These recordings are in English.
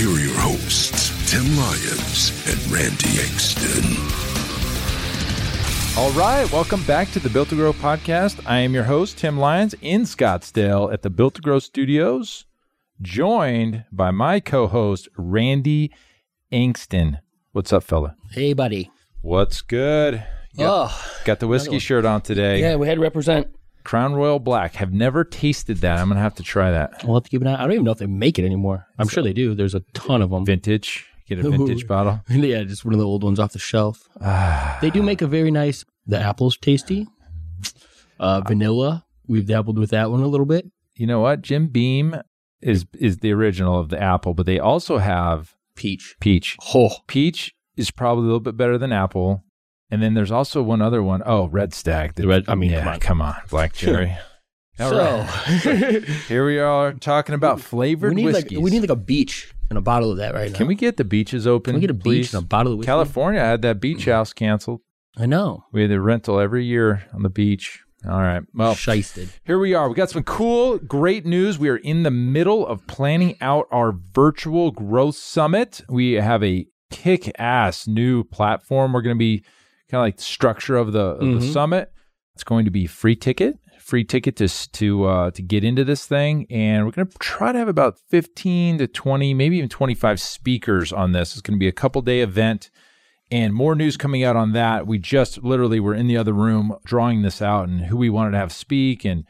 Here are your hosts, Tim Lyons and Randy Exton. All right, welcome back to the Built to Grow podcast. I am your host, Tim Lyons, in Scottsdale at the Built to Grow studios, joined by my co host, Randy Exton. What's up, fella? Hey, buddy. What's good? Got, Oh, got the whiskey shirt on today. yeah, we had to represent. Crown Royal Black. Have never tasted that. I'm going to have to try that. We'll have to keep an eye. I don't even know if they make it anymore. I'm sure they do. There's a ton of them. Vintage. Get a vintage bottle. yeah, just one of the old ones off the shelf. they do make a very nice. The apple's tasty. Uh, vanilla. We've dabbled with that one a little bit. You know what? Jim Beam is is the original of the apple, but they also have Peach. peach. Oh, Peach is probably a little bit better than apple. And then there's also one other one. Oh, Red Stag. The red- I mean, yeah, come on. Black Cherry. All so right. Here we are talking about flavored we need like we need like a beach and a bottle of that right now. Can we get the beaches open? Can we get a beach and a bottle of whiskey? California had that beach mm. house canceled. I know. We had a rental every year on the beach. All right. Well, Shisted. here we are. We got some cool, great news. We are in the middle of planning out our virtual growth summit. We have a kick ass new platform. We're going to be kind of like the structure of the, of the summit. It's going to be free ticket, free ticket to to uh, to get into this thing, and we're going to try to have about fifteen to twenty, maybe even twenty five speakers on this. It's going to be a couple day event and more news coming out on that. We just literally were in the other room drawing this out and who we wanted to have speak and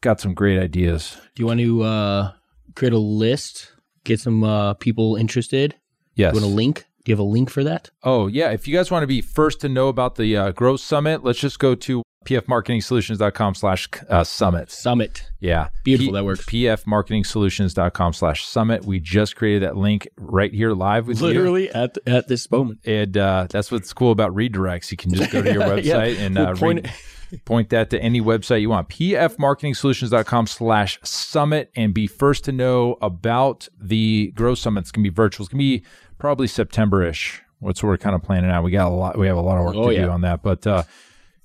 got some great ideas. Do you want to uh, create a list? Get some uh, people interested. Yes. You want a link? Do you have a link for that? Oh, yeah. If you guys want to be first to know about the uh, Growth Summit, let's just go to pfmarketingsolutions.com slash uh, summit. Summit. Yeah. Beautiful, that works. pfmarketingsolutions.com slash summit. We just created that link right here live with you. Literally at at this moment. And uh, that's what's cool about redirects. You can just go to your Yeah. website and We'll uh, point point, point that to any website you want. pfmarketingsolutions.com slash summit and be first to know about the Growth Summit. It's going to be virtual. It's going to be probably September-ish. What's what we're kind of planning out. We got a lot. We have a lot of work Oh, to yeah. do on that. But uh,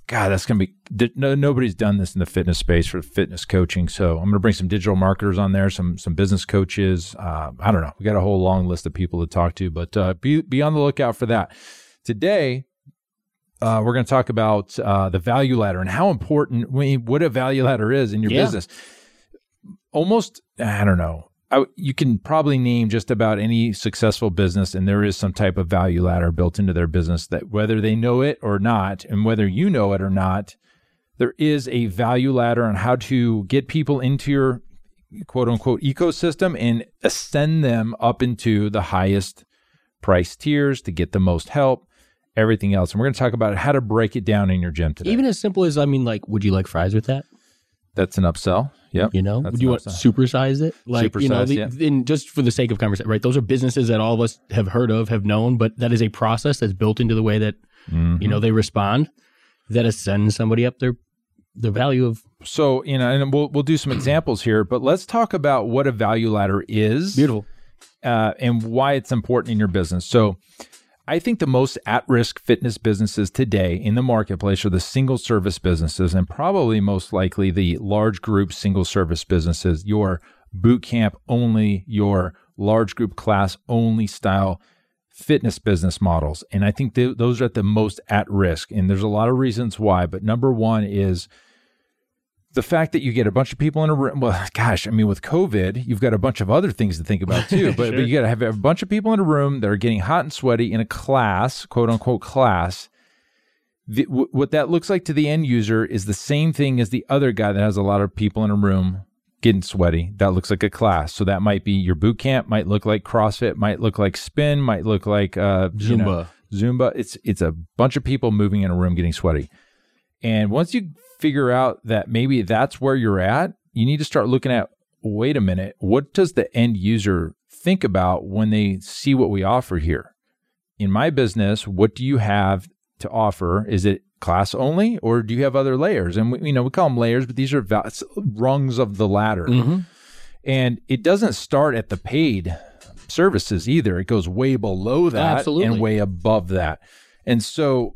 God, that's going to be no, nobody's done this in the fitness space for fitness coaching. So I'm going to bring some digital marketers on there, some some business coaches. Uh, I don't know. We got a whole long list of people to talk to, but uh, be be on the lookout for that. Today, uh, we're going to talk about uh, the value ladder and how important what a value ladder is in your Yeah. business. Almost, I don't know. I, you can probably name just about any successful business, and there is some type of value ladder built into their business that whether they know it or not, and whether you know it or not, there is a value ladder on how to get people into your quote unquote ecosystem and ascend them up into the highest price tiers to get the most help, everything else. And we're going to talk about how to break it down in your gym today. Even as simple as I mean, like, would you like fries with that? That's an upsell. Yeah. You know, would you want upsell. supersize it? Like, you know, Supersize, the, in just for the sake of conversation, right? Those are businesses that all of us have heard of, have known, but that is a process that's built into the way that Mhm. you know they respond. That ascends somebody up their the value of So, you know, and we'll we'll do some examples here, but let's talk about what a value ladder is. beautiful. uh, and why it's important in your business. So, I think the most at risk fitness businesses today in the marketplace are the single service businesses, and probably most likely the large group single service businesses, your boot camp only, your large group class only style fitness business models. And I think th- those are at the most at risk. And there's a lot of reasons why, but number one is the fact that you get a bunch of people in a room. Well, gosh, I mean, with COVID, you've got a bunch of other things to think about too. But, but you got to have a bunch of people in a room that are getting hot and sweaty in a class, quote unquote class. The, w- what that looks like to the end user is the same thing as the other guy that has a lot of people in a room getting sweaty. That looks like a class. So that might be your boot camp, might look like CrossFit, might look like spin, might look like uh, you know, Zumba. It's it's a bunch of people moving in a room getting sweaty. And once you figure out that maybe that's where you're at, you need to start looking at wait a minute, what does the end user think about when they see what we offer here. In my business, what do you have to offer? Is it class only, or do you have other layers? And we, you know, we call them layers, but these are val- rungs of the ladder. Mm-hmm. And it doesn't start at the paid services either. It goes way below that Absolutely. and way above that. And so,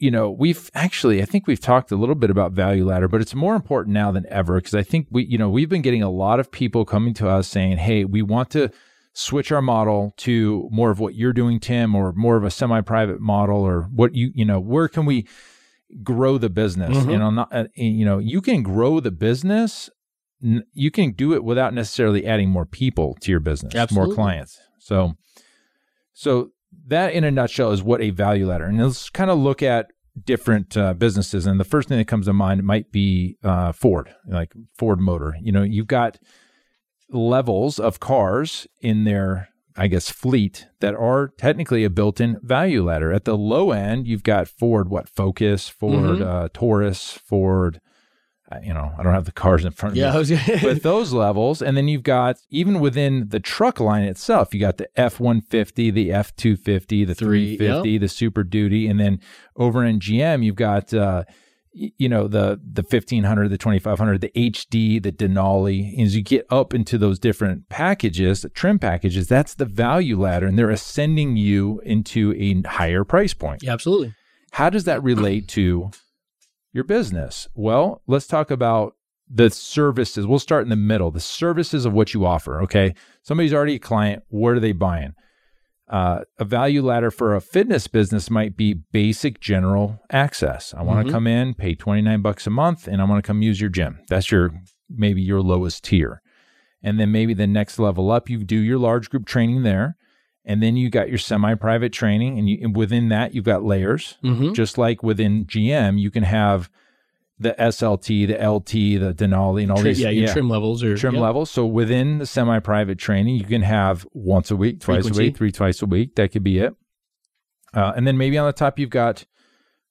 you know, we've actually, I think we've talked a little bit about value ladder, but it's more important now than ever because I think we, you know, we've been getting a lot of people coming to us saying, hey, we want to switch our model to more of what you're doing, Tim, or more of a semi private model, or what you, you know, where can we grow the business? Mhm. And I'm not, uh, you know, you can grow the business n- you can do it without necessarily adding more people to your business, Absolutely. more clients. So, so that in a nutshell is what a value ladder. And let's kind of look at different uh, businesses. And the first thing that comes to mind might be uh, Ford, like Ford Motor. You know, you've got levels of cars in their I guess fleet that are technically a built-in value ladder. At the low end, you've got Ford, what Focus, Ford Mhm. uh, Taurus, Ford. You know, I don't have the cars in front of me Yeah, but those levels, and then you've got even within the truck line itself, you got the F one fifty, the F two fifty, the Three, fifty, the Super Duty, and then over in GM, you've got uh, you know the the fifteen hundred, the twenty five hundred, the HD, the Denali. As you get up into those different packages, the trim packages, that's the value ladder, and they're ascending you into a higher price point. Yeah, absolutely. How does that relate to your business? Well, let's talk about the services. We'll start in the middle. The services of what you offer. Okay. Somebody's already a client. What are they buying? Uh, a value ladder for a fitness business might be basic general access. I want to Mhm. come in, pay 29 bucks a month, and I want to come use your gym. That's your maybe your lowest tier. And then maybe the next level up, you do your large group training there. And then you got your semi private training. And, you, and within that, you've got layers Mm-hmm. just like within GM, you can have the SLT, the LT, the Denali, and all these yeah, your trim levels or trim yeah. levels. So within the semi-private training, you can have once a week, twice a week, three twice a week. That could be it. Uh, and then maybe on the top you've got,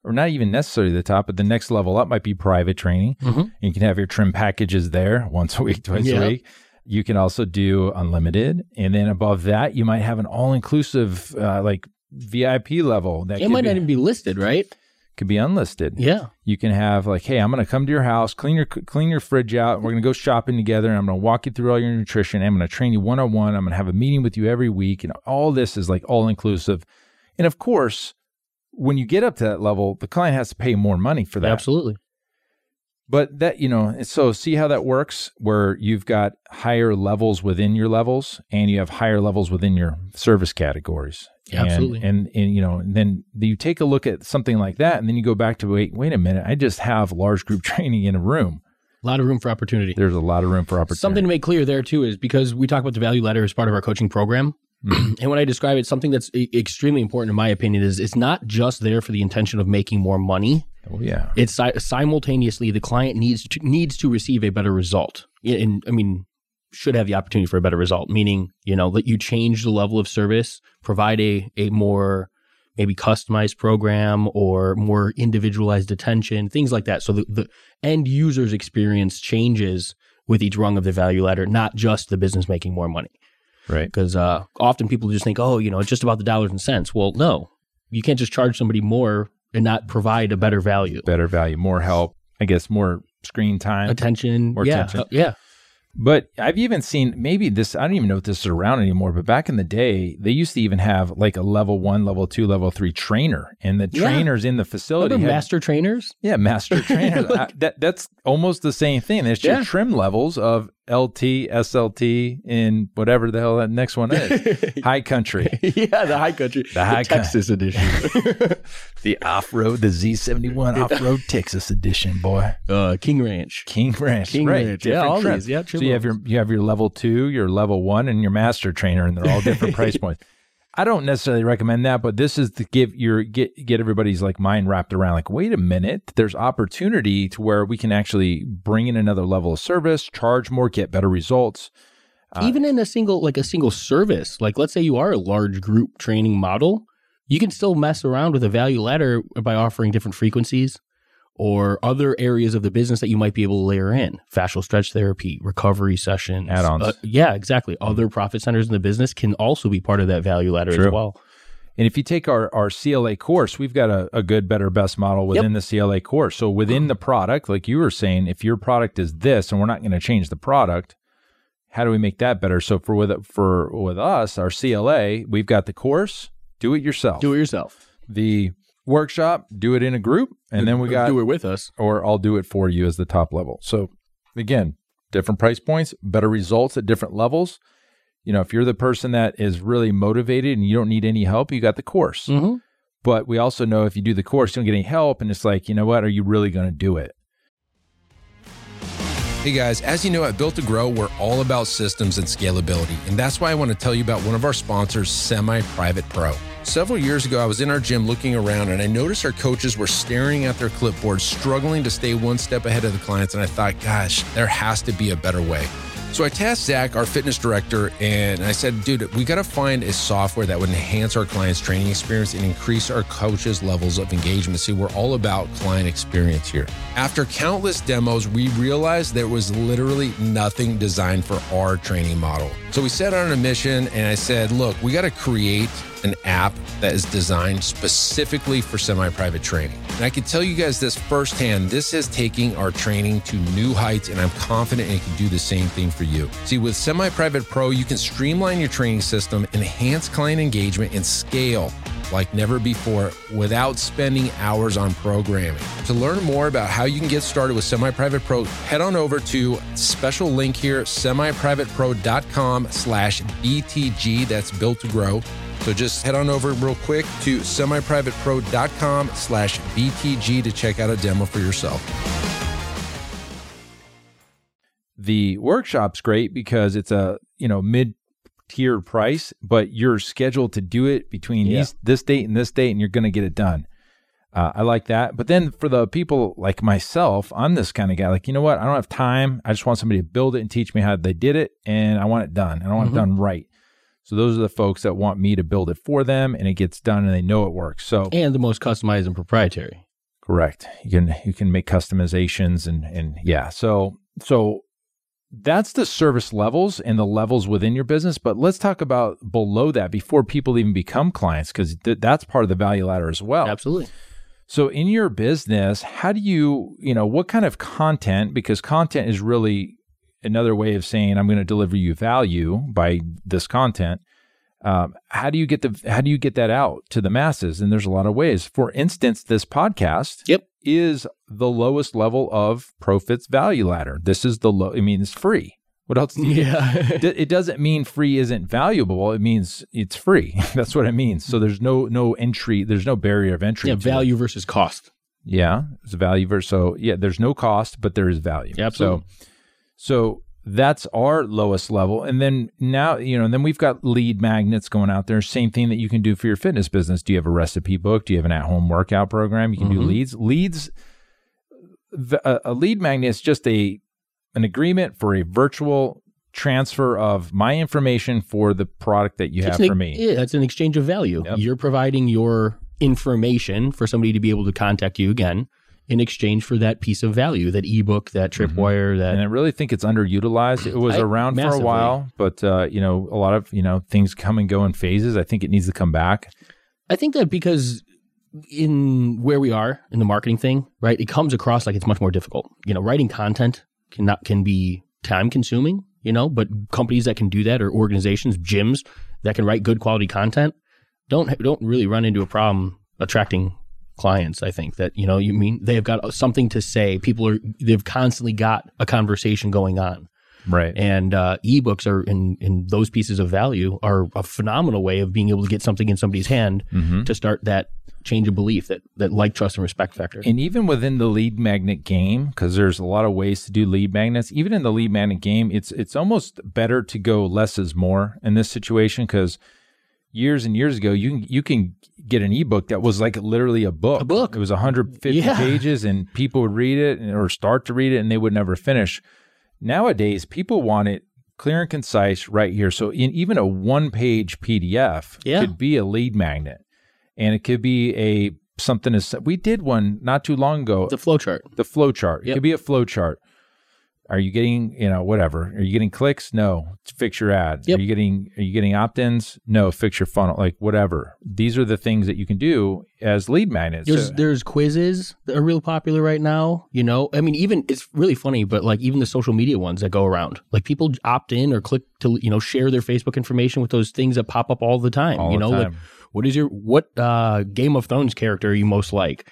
or not even necessarily the top, but the next level up might be private training. Mhm. You can have your trim packages there once a week, twice Yeah. a week. You can also do unlimited, and then above that, you might have an all-inclusive uh, like VIP level that It might be, not even be listed, right? could be unlisted Yeah. you can have like hey i'm going to come to your house clean your clean your fridge out we're going to go shopping together and i'm going to walk you through all your nutrition i'm going to train you one-on-one i'm going to have a meeting with you every week and all this is like all inclusive and of course when you get up to that level the client has to pay more money for that Absolutely. But that you know so see how that works where you've got higher levels within your levels and you have higher levels within your service categories Yeah, and, absolutely. and and you know and then you take a look at something like that and then you go back to wait wait a minute i just have large group training in a room A lot of room for opportunity. there's a lot of room for opportunity Something to make clear there too is because we talk about the value ladder as part of our coaching program. Mm-hmm. and when I describe it, something that's extremely important in my opinion is it's not just there for the intention of making more money. oh yeah It's si- simultaneously the client needs to needs to receive a better result. And I mean, should have the opportunity for a better result, meaning you know that you change the level of service, provide a a more maybe customized program or more individualized attention, things like that. So the, the end user's experience changes with each rung of the value ladder, not just the business making more money. Right Because uh, often people just think, oh, you know, it's just about the dollars and cents. Well, no, you can't just charge somebody more and not provide a better value. better value more help i guess more screen time attention. More yeah, attention. uh, yeah. But I've even seen maybe this, I don't even know if this is around anymore, but back in the day, they used to even have like a level one, level two, level three trainer. And the Yeah. trainers in the facility. Had- master trainers? yeah, master trainers. I- that, that's almost the same thing. There's your Yeah. trim levels of LT, SLT, and whatever the hell that next one is. High country. yeah, the high country, The high coun- Texas edition. The off road, the Z71 off road Texas edition, boy. uh, King Ranch. King Ranch. King right. Ranch. Yeah, all these. Yeah, So you have your you have your level two, your level one, and your master trainer, and they're all different price points. I don't necessarily recommend that, but this is to give your get get everybody's like mind wrapped around. Like, wait a minute, there's opportunity to where we can actually bring in another level of service, charge more, get better results. Uh, Even in a single, like a single service, like let's say you are a large group training model, you can still mess around with a value ladder by offering different frequencies or other areas of the business that you might be able to layer in fascial stretch therapy, recovery sessions, Add-ons. Uh, yeah, exactly. Other profit centers in the business can also be part of that value ladder True. as well. And if you take our, our CLA course, we've got a, a good, better, best model within the CLA course. So within the product, like you were saying, if your product is this and we're not going to change the product, how do we make that better? So for with for with us, our CLA, we've got the course, do it yourself. Do it yourself. The workshop, do it in a group, and then we got do it with us. or I'll do it for you as the top level. So again, different price points, better results at different levels. You know, if you're the person that is really motivated and you don't need any help, you got the course. Mm-hmm. But we also know if you do the course, you don't get any help. And it's like, you know what? Are you really going to do it? Hey guys, as you know, at Built to Grow, we're all about systems and scalability. And that's why I want to tell you about one of our sponsors, Semi Private Pro. Several years ago, I was in our gym looking around and I noticed our coaches were staring at their clipboards, struggling to stay one step ahead of the clients. And I thought, gosh, there has to be a better way. So I tasked Zach, our fitness director, and I said, dude, we got to find a software that would enhance our clients' training experience and increase our coaches' levels of engagement. See, we're all about client experience here. After countless demos, we realized there was literally nothing designed for our training model. So we set out on a mission, and I said, look, we got to create an app that is designed specifically for semi private training. And I can tell you guys this firsthand this is taking our training to new heights, and I'm confident it can do the same thing for you. See, with Semi Private Pro, you can streamline your training system, enhance client engagement, and scale like never before without spending hours on programming. To learn more about how you can get started with Semi Private Pro, head on over to special link here, semiprivatepro.com slash BTG. That's built to grow. So just head on over real quick to semiprivatepro.com slash BTG to check out a demo for yourself. The workshop's great because it's a, you know, mid tier price, but you're scheduled to do it between Yeah. these, this date and this date, and you're going to get it done. Uh, I like that. But then for the people like myself, I'm this kind of guy. Like, you know what? I don't have time. I just want somebody to build it and teach me how they did it, and I want it done. And I want Mhm. it done right. So those are the folks that want me to build it for them, and it gets done, and they know it works. So And the most customized and proprietary. Correct. You can you can make customizations and and yeah. So so that's the service levels and the levels within your business. But let's talk about below that before people even become clients because th- that's part of the value ladder as well. Absolutely. So in your business, how do you you know what kind of content? Because content is really another way of saying I'm going to deliver you value by this content. Um, how do you get the how do you get that out to the masses? And there's a lot of ways. For instance, this podcast Yep. is the lowest level of Profit's value ladder. This is the low. I mean, it's free. What else? do you- Yeah. It doesn't mean free isn't valuable. It means it's free. That's what it means. So there's no no entry. There's no barrier of entry. yeah. to it. Value versus cost. Yeah, it's value versus so yeah. There's no cost, but there is value. Yeah, absolutely. So, so that's our lowest level, and then now you know, and then we've got lead magnets going out there. Same thing that you can do for your fitness business. Do you have a recipe book? Do you have an at-home workout program? You can do Mhm. leads. Leads. a lead magnet is just a an agreement for a virtual transfer of my information for the product that you have an- for me. Yeah, it's an exchange of value. Yep. You're providing your information for somebody to be able to contact you again in exchange for that piece of value, that ebook, that tripwire, that and I really think it's underutilized. It was I- around for a while, but uh, you know, a lot of you know things come and go in phases. I think it needs to come back. I think that because in where we are in the marketing thing, right, it comes across like it's much more difficult. You know, writing content cannot can be time consuming, you know, but companies that can do that or organizations, gyms that can write good quality content don't don't really run into a problem attracting clients. I think that, you know, you mean they've got something to say. People are they've constantly got a conversation going on. Right. And uh, ebooks are in in those pieces of value are a phenomenal way of being able to get something in somebody's hand Mhm. to start that change of belief, that that like, trust, and respect factor. And even within the lead magnet game, because there's a lot of ways to do lead magnets. Even in the lead magnet game, it's it's almost better to go less is more in this situation because years and years ago, you can you can get an ebook that was like literally a book. A book. It was 150 Yeah. pages, and people would read it and, or start to read it, and they would never finish. Nowadays, people want it clear and concise right here. So, in even a one page PDF Yeah. could be a lead magnet, and it could be a something is we did one not too long ago. The flow chart. the flow chart. It could be a flow chart. Are you getting, you know, whatever? Are you getting clicks? No. Fix your ad. Yep. Are you getting are you getting opt-ins? No, fix your funnel. Like whatever. These are the things that you can do as lead magnets. There's So- there's quizzes that are real popular right now. You know, I mean, even it's really funny, but like even the social media ones that go around, like people opt in or click to you know share their Facebook information with those things that pop up all the time. All you know, like what is your what uh, Game of Thrones character you most like?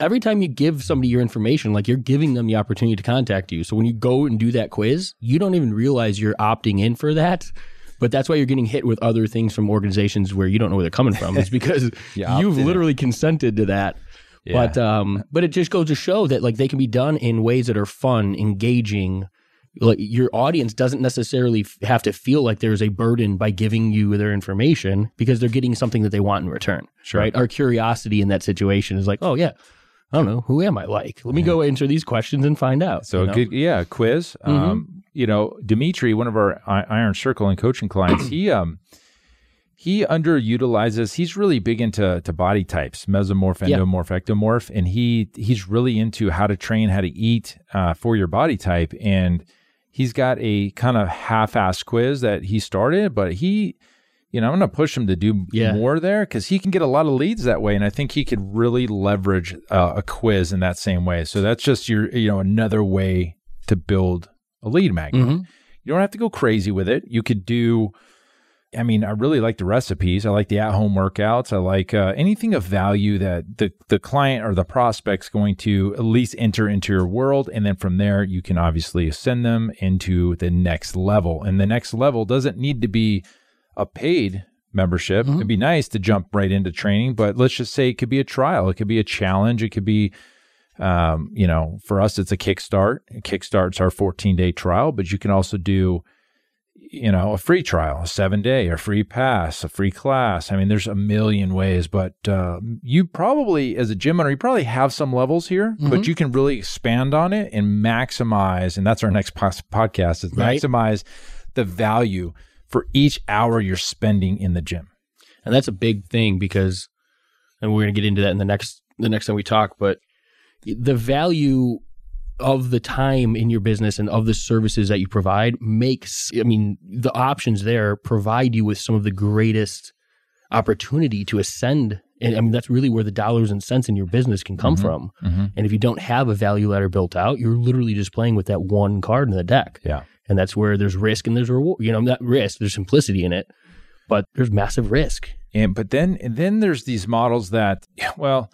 Every time you give somebody your information, like you're giving them the opportunity to contact you. So when you go and do that quiz, you don't even realize you're opting in for that. But that's why you're getting hit with other things from organizations where you don't know where they're coming from. It's because you you've literally consented to that. Yeah. But um, but it just goes to show that like they can be done in ways that are fun, engaging. Like your audience doesn't necessarily have to feel like there's a burden by giving you their information because they're getting something that they want in return. Sure. Right? Our curiosity in that situation is like, oh yeah, I don't know, who am I like? Let me go answer these questions and find out. So you know? good, yeah, quiz. Um, you know, Dimitri, one of our Iron Circle and coaching clients, he um he underutilizes. He's really big into to body types, mesomorph, Yeah. endomorph, ectomorph, and he he's really into how to train, how to eat uh, for your body type. And he's got a kind of half-ass quiz that he started, but he. You know, I'm going to push him to do Yeah. more there because he can get a lot of leads that way, and I think he could really leverage uh, a quiz in that same way. So that's just your, you know, another way to build a lead magnet. Mhm. You don't have to go crazy with it. You could do, I mean, I really like the recipes. I like the at home workouts. I like uh, anything of value that the, the client or the prospect's going to at least enter into your world. And then from there, you can obviously send them into the next level. And the next level doesn't need to be a paid membership. Mhm. It'd be nice to jump right into training, but let's just say it could be a trial. It could be a challenge. It could be um, you know, for us, it's a Kickstart. Kickstart's our 14 day trial, but you can also do, you know, a free trial, a seven day, a free pass, a free class. I mean, there's a million ways, but uh, you probably, as a gym owner, you probably have some levels here, but you can really expand on it and maximize. And that's our next pos- podcast is Right. maximize the value for each hour you're spending in the gym. and that's a big thing because and we're going to get into that in the next the next time we talk but the value of the time in your business and of the services that you provide makes i mean the options there provide you with some of the greatest opportunity to ascend and i mean that's really where the dollars and cents in your business can come Mhm. from Mm-hmm. and if you don't have a value ladder built out you're literally just playing with that one card in the deck Yeah. And that's where there's risk and there's reward you know not risk there's simplicity in it but there's massive risk And but then and then there's these models that well,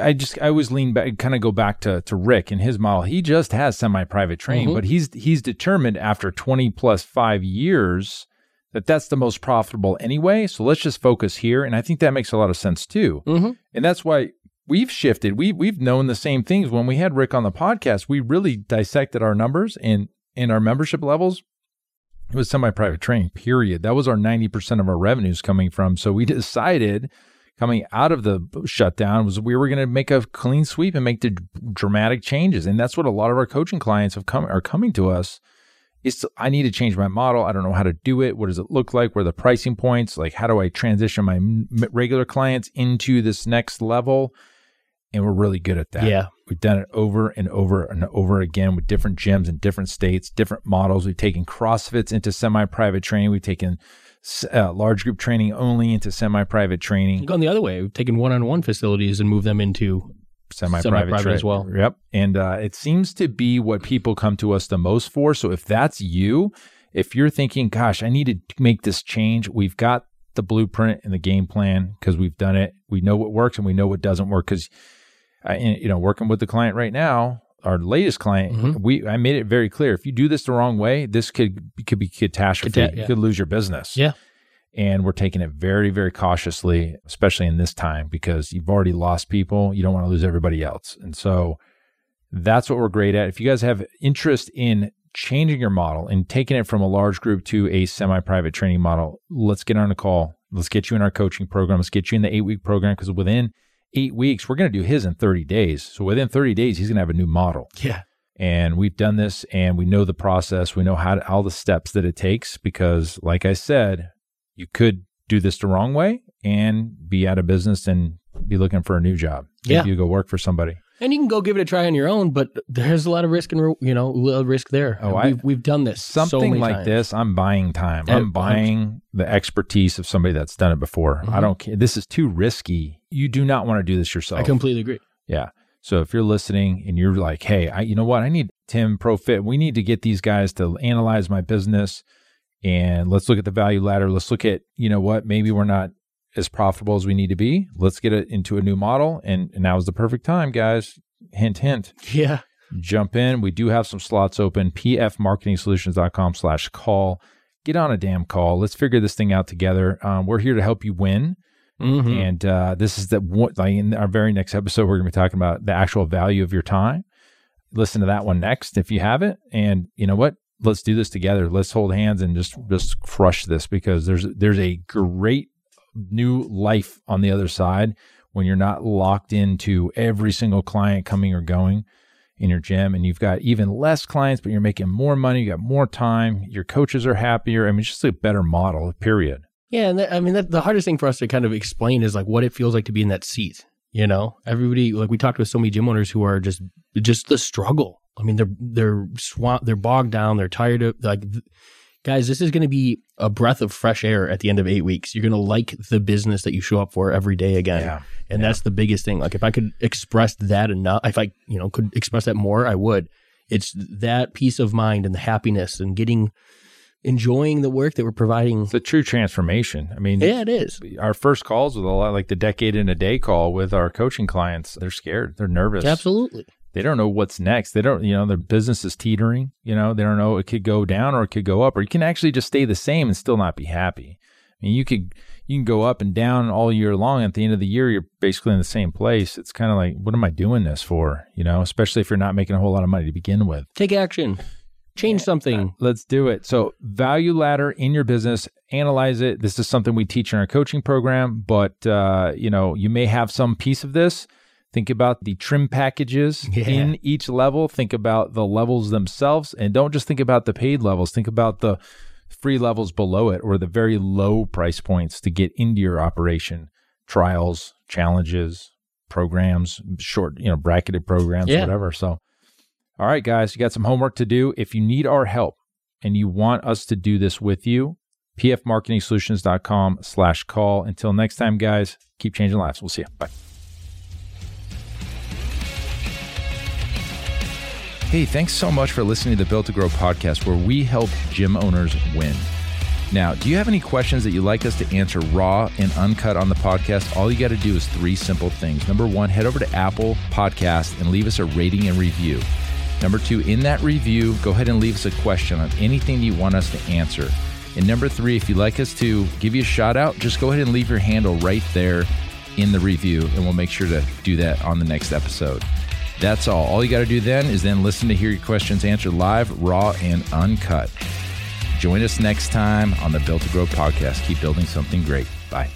I just I always lean back, kind of go back to to Rick and his model. He just has semi-private training, Mhm. but he's he's determined after 20 plus five years that that's the most profitable anyway. So let's just focus here, and I think that makes a lot of sense too. mm-hmm. And that's why we've shifted. We we've known the same things when we had Rick on the podcast. We really dissected our numbers and and our membership levels. It was semi-private training. Period. That was our ninety percent of our revenues coming from. So we decided coming out of the shutdown was we were going to make a clean sweep and make the dramatic changes. And that's what a lot of our coaching clients have come are coming to us. Is to, I need to change my model. I don't know how to do it. What does it look like? Where are the pricing points? Like how do I transition my regular clients into this next level? And we're really good at that. Yeah. We've done it over and over and over again with different gyms in different states, different models. We've taken CrossFits into semi-private training. We've taken uh, large group training only into semi-private training, We've gone the other way. We've taken one-on-one facilities and moved them into semi-private, Semi-private tra- as well. Yep. And uh, it seems to be what people come to us the most for. So if that's you, if you're thinking, gosh, I need to make this change, we've got the blueprint and the game plan because we've done it. We know what works and we know what doesn't work because, uh, you know, working with the client right now, our latest client, Mhm. we I made it very clear. If you do this the wrong way, this could could be catastrophe. Cata- You could lose your business. Yeah. And we're taking it very, very cautiously, especially in this time because you've already lost people. You don't want to lose everybody else. And so that's what we're great at. If you guys have interest in changing your model and taking it from a large group to a semi private training model, let's get on a call. Let's get you in our coaching program. Let's get you in the eight week program because within eight weeks, we're going to do his in 30 days. So within 30 days, he's going to have a new model. yeah. And we've done this and we know the process. We know how to, all the steps that it takes because, like I said, you could do this the wrong way and be out of business in be looking for a new job. Maybe Yeah. you go work for somebody. And you can go give it a try on your own, but there's a lot of risk and you know, little risk there. Oh, I- we've, we've done this so Something many like times. this, I'm buying time. I'm buying the expertise of somebody that's done it before. I Mhm. don't care. This is too risky. You do not want to do this yourself. I completely agree. Yeah. So if you're listening and you're like, hey, I, you know what? I need Tim Profit. We need to get these guys to analyze my business and let's look at the value ladder. Let's look at, you know what? Maybe we're not as profitable as we need to be. Let's get it into a new model. And, and now is the perfect time, guys. Hint, hint. Yeah. Jump in. We do have some slots open. pfmarketingsolutions.com slash call. Get on a damn call. Let's figure this thing out together. Um, we're here to help you win. Mhm. And uh, this is the one, like in our very next episode, we're going to be talking about the actual value of your time. Listen to that one next if you haven't. And you know what? Let's do this together. Let's hold hands and just just crush this because there's there's a great new life on the other side when you're not locked into every single client coming or going in your gym and you've got even less clients but you're making more money you got more time your coaches are happier i mean it's just a better model period Yeah, and that, I mean, that, the hardest thing for us to kind of explain is like what it feels like to be in that seat. You know, everybody like we talked with so many gym owners who are just just the struggle. I mean, they're they're swamped they're bogged down, they're tired of like. Guys, this is going to be a breath of fresh air at the end of eight weeks. You're going to like the business that you show up for every day again, Yeah. and that's the biggest thing. Like, if I could express that enough, if I you know could express that more, I would. It's that peace of mind and the happiness and getting enjoying the work that we're providing. it's a true transformation i mean Yeah, it is. our first calls with a lot like the decade in a day call with our coaching clients they're scared they're nervous Absolutely. They don't know what's next they don't you know their business is teetering you know they don't know it could go down or it could go up or you can actually just stay the same and still not be happy i mean you could you can go up and down all year long at the end of the year you're basically in the same place it's kind of like what am i doing this for you know especially if you're not making a whole lot of money to begin with Take action. Change something. Let's do it. So, value ladder in your business, analyze it. This is something we teach in our coaching program, but uh, you know, you may have some piece of this. Think about the trim packages Yeah. in each level. Think about the levels themselves, and don't just think about the paid levels. Think about the free levels below it or the very low price points to get into your operation. Trials, challenges, programs, short, you know, bracketed programs, Yeah. whatever. So, all right, guys, you got some homework to do. If you need our help and you want us to do this with you, pfmarketingsolutions.com slash call. Until next time, guys, keep changing lives. We'll see you. Bye. Hey, thanks so much for listening to the Built to Grow podcast, where we help gym owners win. Now, do you have any questions that you'd like us to answer raw and uncut on the podcast? All you got to do is three simple things. Number one, head over to Apple Podcast and leave us a rating and review. Number two, in that review, go ahead and leave us a question on anything you want us to answer. And number three, if you'd like us to give you a shout out, just go ahead and leave your handle right there in the review, and we'll make sure to do that on the next episode. That's all. All you got to do then is then listen to hear your questions answered live, raw, and uncut. Join us next time on the Built to Grow podcast. Keep building something great. Bye.